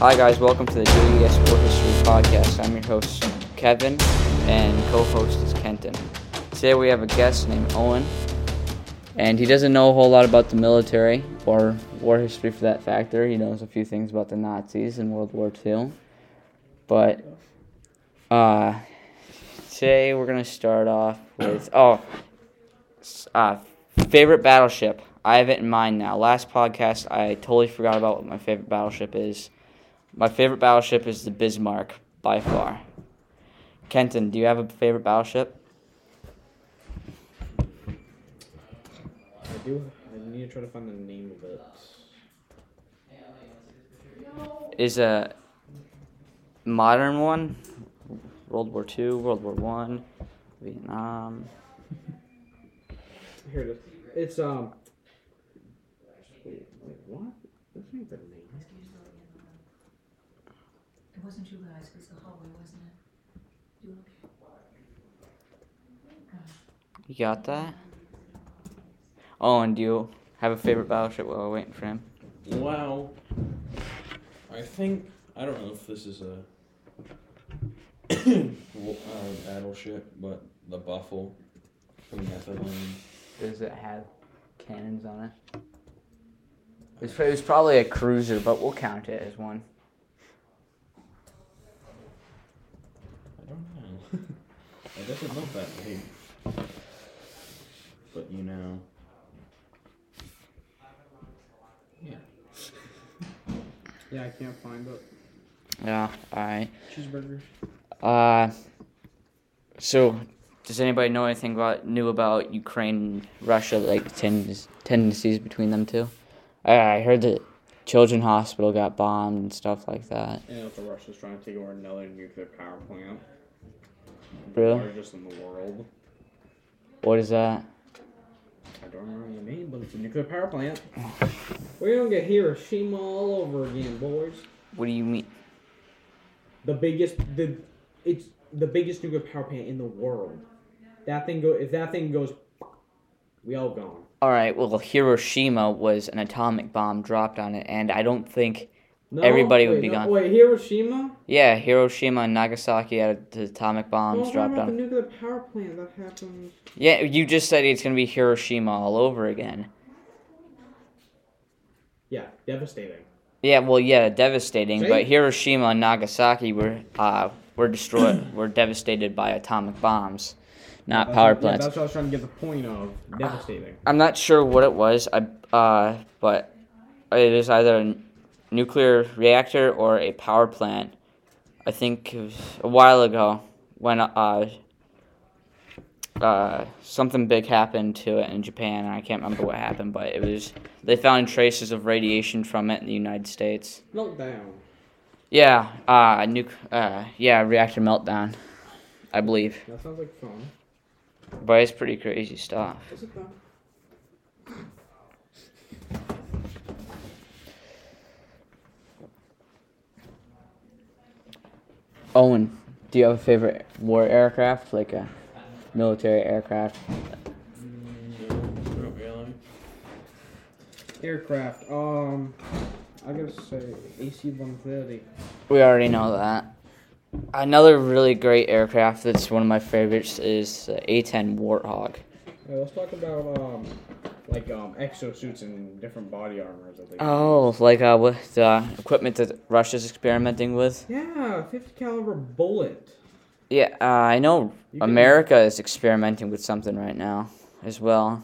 Hi, guys. Welcome to the JES Sport History Podcast. I'm your host, Kevin, and co host is Kenton. Today we have a guest named Owen, and he doesn't know a whole lot about the military or war history for that factor. He knows a few things about the Nazis and World War II. But uh, today we're going to start off with oh, uh, favorite battleship. I have it in mind now. Last podcast, I totally forgot about what my favorite battleship is. My favorite battleship is the Bismarck by far. Kenton, do you have a favorite battleship? I do. I need to try to find the name of it. Is a modern one? World War II, World War One, Vietnam. Here it is. It's um. Wait, wait, what? This ain't the name. It wasn't you guys, it was the hallway, wasn't it? You You got that? Oh, and do you have a favorite battleship while we're waiting for him? Wow. I think I don't know if this is a uh, battleship, but the Buffalo from Netherlands. Does it have cannons on it? It's, it was probably a cruiser, but we'll count it as one. I don't know. It doesn't look that big, but you know. Yeah. Yeah, I can't find it. Yeah, alright. Cheeseburgers. Uh, so, does anybody know anything about new about Ukraine Russia, like ten- tendencies between them two? I, I heard that Children's Hospital got bombed and stuff like that. You know, if the Russians trying to take over another nuclear power plant. Really? Largest in the world. What is that? I don't remember the name, but it's a nuclear power plant. We're gonna get Hiroshima all over again, boys. What do you mean? The biggest, the it's the biggest nuclear power plant in the world. That thing go if that thing goes, we all gone. All right. Well, Hiroshima was an atomic bomb dropped on it, and I don't think. No, Everybody would be no, gone. Wait, Hiroshima? Yeah, Hiroshima and Nagasaki had the atomic bombs I'm dropped about the on. nuclear power plant that happened. Yeah, you just said it's gonna be Hiroshima all over again. Yeah, devastating. Yeah, well, yeah, devastating. See? But Hiroshima and Nagasaki were uh were destroyed, were devastated by atomic bombs, not That's power what- yeah, plants. that's what I was trying to get the point of. Devastating. I'm not sure what it was. I uh, but it is either nuclear reactor or a power plant. I think a while ago when uh, uh, something big happened to it in Japan. and I can't remember what happened, but it was they found traces of radiation from it in the United States. Meltdown. Yeah, uh, nuc- uh, yeah, reactor meltdown, I believe. That sounds like fun. But it's pretty crazy stuff. Is it though? Owen, do you have a favorite war aircraft, like a military aircraft? No, not really. Aircraft. Um, I gotta say AC-130. We already know that. Another really great aircraft that's one of my favorites is the A-10 Warthog. Yeah, let's talk about um, like um, exosuits and different body armors that they. Oh, like uh, with the equipment that Russia's experimenting with. Yeah, 50 caliber bullet. Yeah, uh, I know You can- America is experimenting with something right now as well.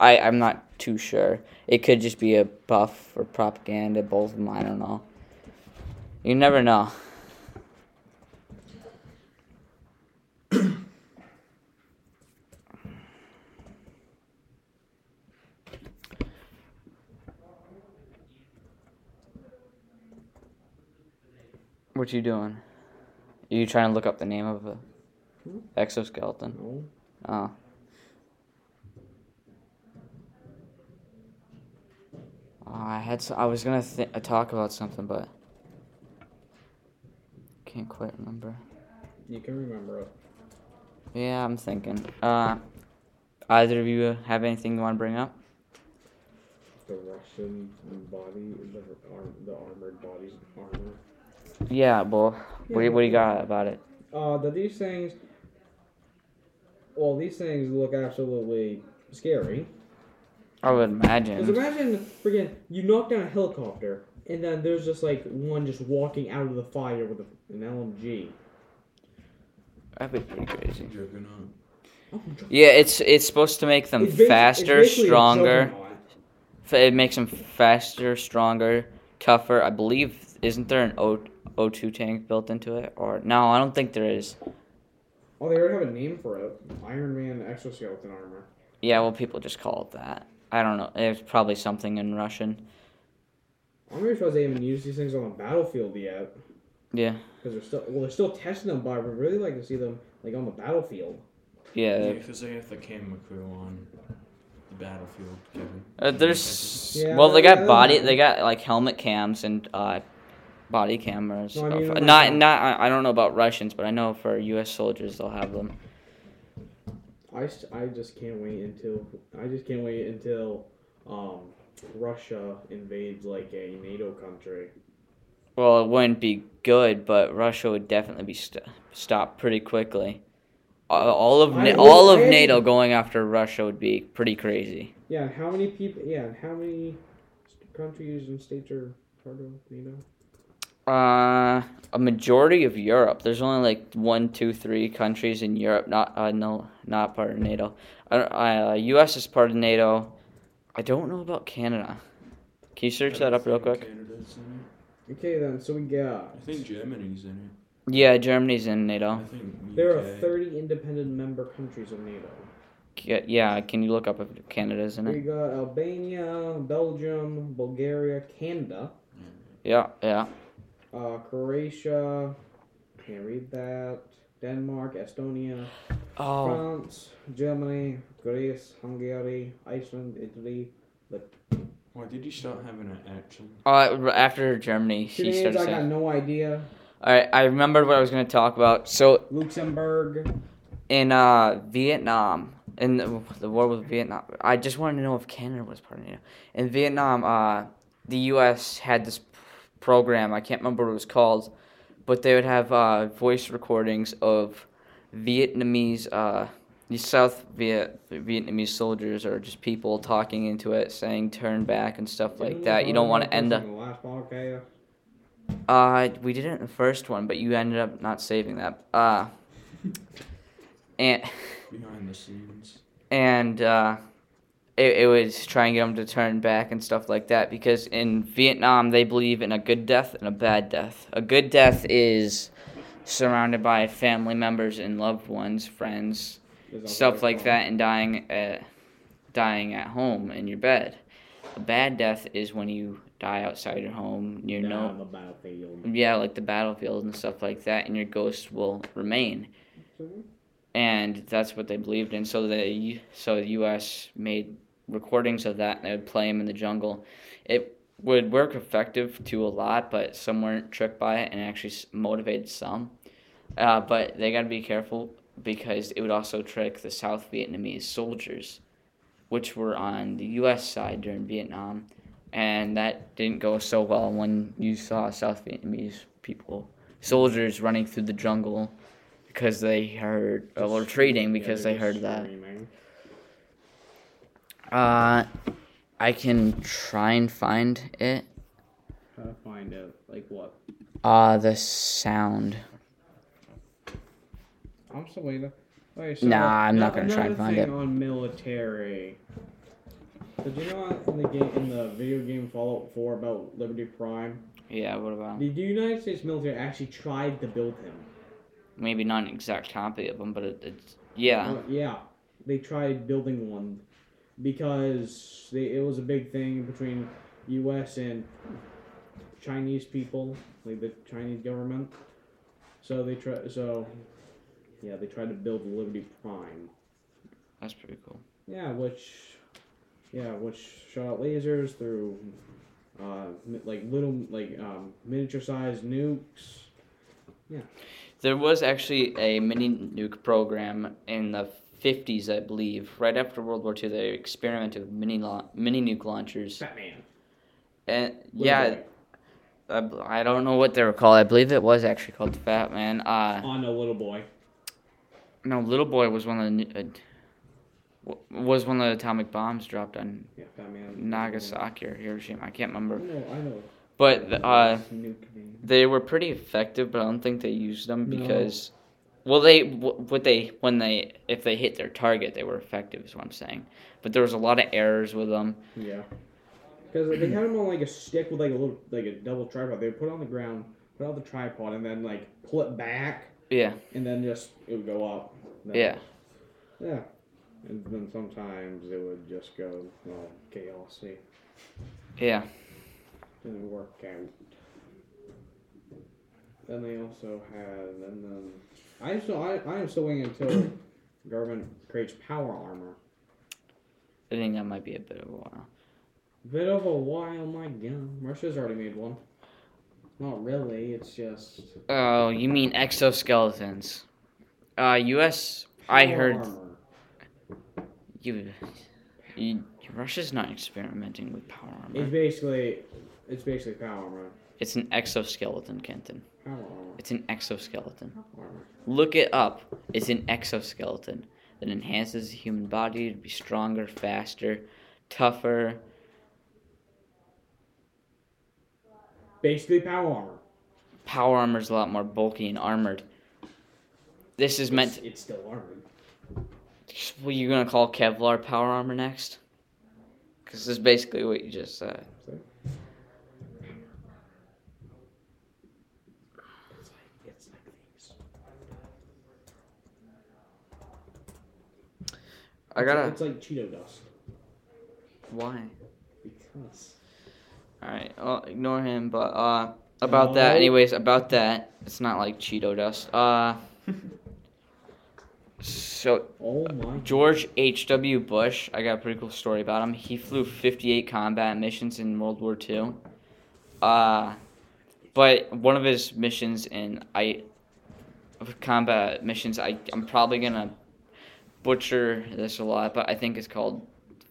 I I'm not too sure. It could just be a buff or propaganda, both of them. I don't know. You never know. What you doing? Are you trying to look up the name of a exoskeleton? No. Oh. Oh, I had I was gonna th- uh, talk about something, but can't quite remember. You can remember it. Yeah, I'm thinking. Uh, either of you have anything you want to bring up? the Russian body, the arm, the armored bodies armor. Yeah, well, what, do you- what do you got about it? Uh, that these things. Well, these things look absolutely scary. I would Because imagine. imagine, freaking, you knock down a helicopter, and then there's just like one just walking out of the fire with a, an LMG. That'd be pretty crazy. Yeah, it's it's supposed to make them It's basi- it's faster, stronger. It makes them faster, stronger, tougher. I believe isn't there an O O two tank built into it? Or no, I don't think there is. Oh, they already have a name for it. Iron Man exoskeleton armor. Yeah, well, people just call it that. I don't know. It's probably something in Russian. I'm not sure they haven't used these things on the battlefield yet. Yeah, Because they're still well, they're still testing them, but I would really like to see them like on the battlefield. yeah. Yeah, because they have the camera crew on the battlefield, Kevin. Uh, there's Yeah, well, they got those body, they got like helmet cams and uh, body cameras. No, I mean, Uh, not um, not I don't know about Russians, but I know for U.S. soldiers they'll have them. I, I just can't wait until I just can't wait until um, Russia invades like a NATO country. Well, it wouldn't be good, but Russia would definitely be st- stopped pretty quickly. Uh, all of Na- all of NATO going after Russia would be pretty crazy. Yeah, how many people? Yeah, how many countries and states are part of NATO? Uh, a majority of Europe. There's only like one, two, three countries in Europe not uh, no not part of NATO. Uh, uh, U.S. is part of NATO. I don't know about Canada. Can you search that up real quick? Canada's in Okay, then so we got. I think Germany's in it. Yeah, Germany's in. NATO. I think there are 30 independent member countries of NATO. Ca- Yeah, can you look up if Canada's in it? We got Albania, Belgium, Bulgaria, Canada, Yeah, yeah. Uh, Croatia. Can't read that. Denmark, Estonia, Oh, France, Germany, Greece, Hungary, Iceland, Italy. Why did you start having an accent? uh, after Germany, Two she names started I got no idea. All right, I remembered what I was going to talk about. So Luxembourg. in uh, Vietnam, in the, the war with Vietnam, I just wanted to know if Canada was part of NATO. In Vietnam, uh, the U.S. had this p- program. I can't remember what it was called, but they would have uh, voice recordings of Vietnamese, uh, these South Viet Vietnamese soldiers or just people talking into it, saying "turn back" and stuff like that. You don't want to end up. The. Uh, we did it in the first one, but you ended up not saving that. Uh, and Behind the scenes. and uh, it, it was trying to get them to turn back and stuff like that because in Vietnam they believe in a good death and a bad death. A good death is surrounded by family members and loved ones, friends, stuff like that, and dying at dying at home in your bed. A bad death is when you die outside your home near no battlefield. yeah, like the battlefield and stuff like that, and your ghost will remain. And that's what they believed in. So the so the U.S. made recordings of that, and they would play them in the jungle. It would work effective to a lot, but some weren't tricked by it, and actually motivated some. Uh, but they got to be careful because it would also trick the South Vietnamese soldiers, which were on the U.S. side during Vietnam, and that didn't go so well when you saw South Vietnamese people, soldiers running through the jungle because they heard, or retreating because Yeah, they heard just that. Screaming. Uh, I can try and find it. Try to find out, like what? Uh, the sound. I'm still waiting. Wait, so Nah, I'm not gonna try and another find thing it. on military. Did you know in the game in the video game Fallout 4 about Liberty Prime? Yeah, what about? The United States military actually tried to build him. Maybe not an exact copy of them, but it, it's yeah. Uh, yeah, they tried building one because they, it was a big thing between U.S. and Chinese people, like the Chinese government. So they try. So yeah, they tried to build Liberty Prime. That's pretty cool. Yeah, which yeah, which shot out lasers through uh, like little like um, miniature sized nukes. Yeah. There was actually a mini nuke program in the 50s, I believe. Right after World War II, they experimented with mini la- mini nuke launchers. Batman. And Little yeah, I, I, don't know what they were called. I believe it was actually called the Fat Man. Uh, On a little boy. no, Little Boy was one of the uh, was one of the atomic bombs dropped on Yeah, Batman. Nagasaki or Hiroshima. I can't remember. know, I know. But uh, they were pretty effective, but I don't think they used them No. because, well, they wh- what they when they if they hit their target, they were effective. Is what I'm saying. But there was a lot of errors with them. Yeah. Because they had them on like a stick with like a little like a double tripod. They would put it on the ground, put out the tripod, and then like pull it back, Yeah, and then just it would go up. Yeah, Yeah. And then sometimes it would just go well yeah. Didn't work out. Then they also had and then I still I, I am still waiting until government creates power armor. I think that might be a bit of a while. Bit of a while, my god. Russia's already made one. Not really, it's just Oh, you mean exoskeletons? Uh, U.S. I heard armor. you, you. Russia's not experimenting with power armor. It's basically it's basically power armor. It's an exoskeleton, Kenton. It's an exoskeleton. Look it up. It's an exoskeleton that enhances the human body to be stronger, faster, tougher. Basically power armor. Power armor is a lot more bulky and armored. This is meant. It's, it's still armored. What are you gonna call Kevlar power armor next? Because this is basically what you just said. It's like it's like these. I gotta. It's like Cheeto dust. Why? Because All right, well, ignore him. But uh, about that, anyways, about that, it's not like Cheeto dust. Uh, so oh my George H.W. Bush, I got a pretty cool story about him. He flew 58 combat missions in World War II. Uh, but one of his missions in I combat missions, I I'm probably gonna butcher this a lot, but I think it's called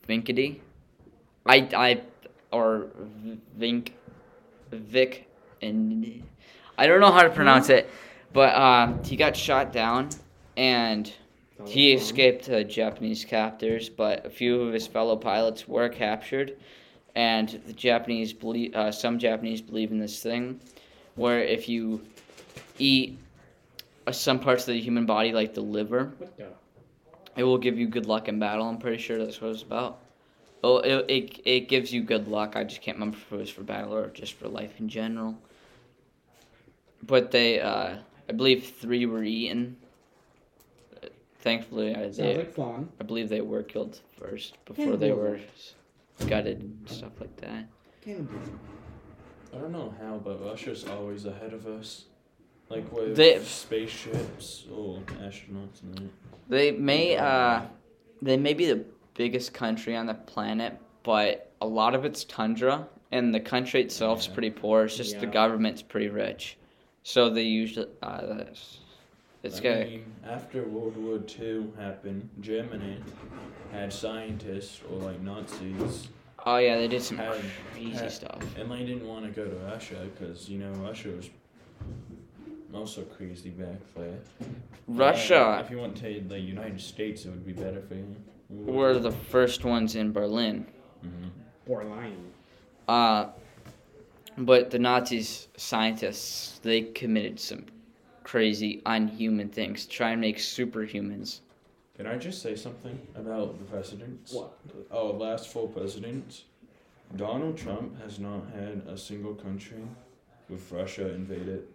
Vinkity. I I or Vink Vic and I don't know how to pronounce it, but um, he got shot down and he escaped uh, Japanese captors, but a few of his fellow pilots were captured, and the Japanese believe uh, some Japanese believe in this thing, where if you eat uh, some parts of the human body, like the liver? It will give you good luck in battle. I'm pretty sure that's what it's about. Oh, it, it it gives you good luck. I just can't remember if it was for battle or just for life in general. But they, uh, I believe three were eaten. Uh, Thankfully, I, Sounds they, like fun. I believe they were killed first before they were gutted and stuff like that. Cannibalism. I don't know how, but Russia's always ahead of us. Like with They- spaceships or astronauts and that. They may, uh, they may be the biggest country on the planet, but a lot of it's tundra, and the country itself's Yeah. pretty poor. It's just the Yeah. government's pretty rich, so they usually, uh, that's- it's I good. mean, after World War II happened, Germany had scientists or like Nazis, Oh yeah, they did some Had- crazy had- stuff. and they didn't want to go to Russia because you know Russia was also crazy back there. Uh, Russia if you went to the United States, it would be better for you. were the first ones in Berlin. Mhm. Or lying. Uh, but the Nazis, scientists, they committed some crazy, unhuman things to try and make superhumans. Can I just say something about the presidents? What? Oh, last four presidents. Donald Trump has not had a single country with Russia invaded.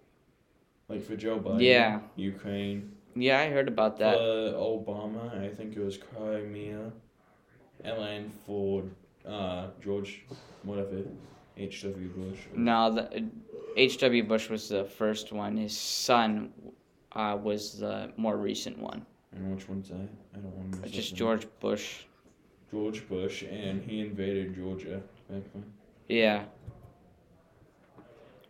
Like for Joe Biden, Yeah. Ukraine. Yeah, I heard about that. For Obama, I think it was Crimea. And then for uh, George, whatever, H.W. Bush. No, the H.W. Bush was the first one. His son uh, was the more recent one. And which one's that? I don't remember. It's just something. George Bush. George Bush, and he invaded Georgia back then. Yeah.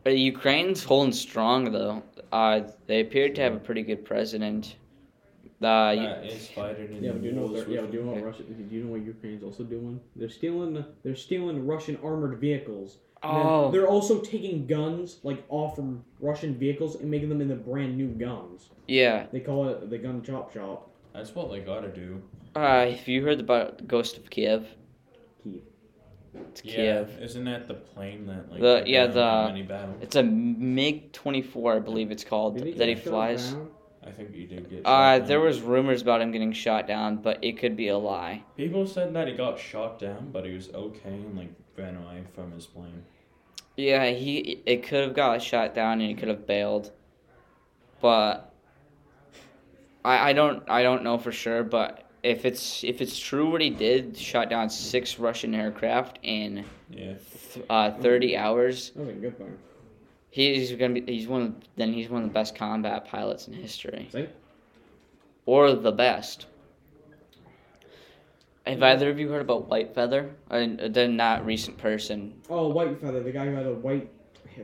But Ukraine's holding strong though. Uh, they appear to have a pretty good president. Uh, you- that is fighting in Yeah, the do you know what they're, yeah, with do you know what Russia? Do you know what Ukraine's also doing? They're stealing. They're stealing Russian armored vehicles. Oh, They're also taking guns like off from Russian vehicles and making them into brand new guns. yeah. They call it the gun chop shop. That's what they gotta do. Uh, have you heard about Ghost of Kiev? Kiev. It's Yeah, Kiev. isn't that the plane that like The- yeah, the- many battles? It's a MiG 24, I believe it's called, Did he that he get shot flies. down? I think he did get. Uh, shot there was rumors about him getting shot down, but it could be a lie. People said that he got shot down, but he was okay and like ran away from his plane. Yeah, he it could have got shot down and he could have bailed, but I I don't I don't know for sure. But if it's if it's true what he did, shot down six Russian aircraft in Yeah. th- uh, thirty hours. That was a good thing. He's gonna be he's one of, then he's one of the best combat pilots in history, See? or the best. Have either of you heard about White Feather? Uh, they're not recent person. Oh, White Feather, the guy who had a white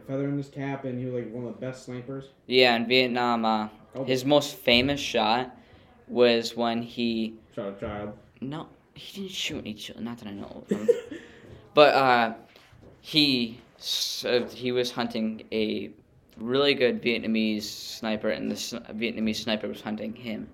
feather in his cap, and he was like one of the best snipers. Yeah, in Vietnam, uh, Oh, his most famous shot was when he shot a child. no he didn't shoot any children. Not that I know of. but uh, he he was hunting a really good Vietnamese sniper, and the Vietnamese sniper was hunting him.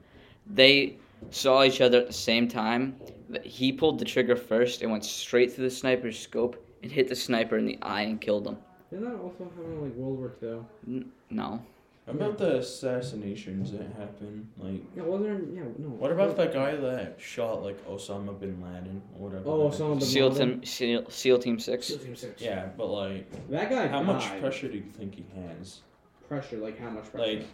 They saw each other at the same time. He pulled the trigger first and went straight through the sniper's scope and hit the sniper in the eye and killed him. Didn't that also happen in like World War Two? N- no. About the assassinations that happened, like Yeah, was there? Yeah, no. what about that guy that shot like Osama bin Laden or whatever? Oh, Osama is? bin SEAL Laden? Team SEAL, SEAL Team Six. Seal Team Six. Yeah, but like, That guy. how much pressure do you think he has? Pressure, like how much pressure? Like,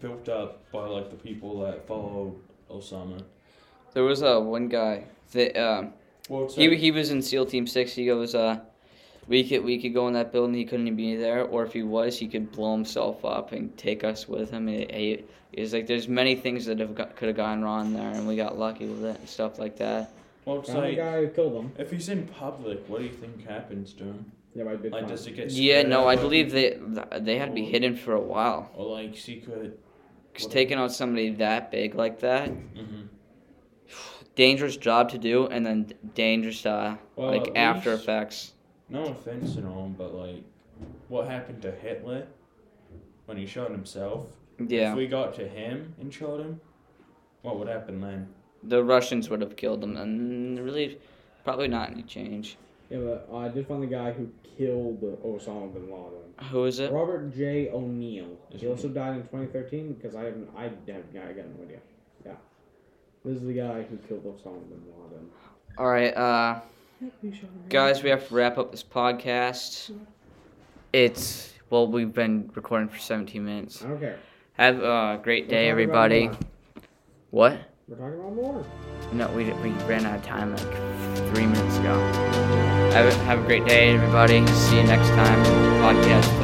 built up by like the people that followed Osama. There was uh, one guy that um, Well, it's he he was in SEAL Team Six. He goes, uh, we could we could go in that building. He couldn't be there, or if he was, he could blow himself up and take us with him. He, he, he's like, there's many things that have got, could have gone wrong there, and we got lucky with it and stuff like that. well, it's Found the like guy who killed him. if he's in public, what do you think happens to him? Yeah, but I did Like, does it get? Yeah, no, I believe they they had to be hidden for a while. Or like secret. Cause taking out somebody that big like that, hmm dangerous job to do, and then dangerous uh, Well, like after least- effects. No offense and all, but like, what happened to Hitler when he shot himself? Yeah, If we got to him and shot him, what would happen then? the Russians would have killed him, and really, probably not any change. Yeah, but uh, I did find the guy who killed Osama bin Laden. Who is it? Robert J. O'Neill. Is He he- also died in 2013 because I haven't. I have. I got no idea. Yeah. This is the guy who killed Osama bin Laden. All right, uh, guys, we have to wrap up this podcast. It's well, we've been recording for 17 minutes. Care. Have a great day, everybody. What? We're talking about more. No, we we ran out of time like three minutes ago. Have a, have a great day, everybody. See you next time. Podcast.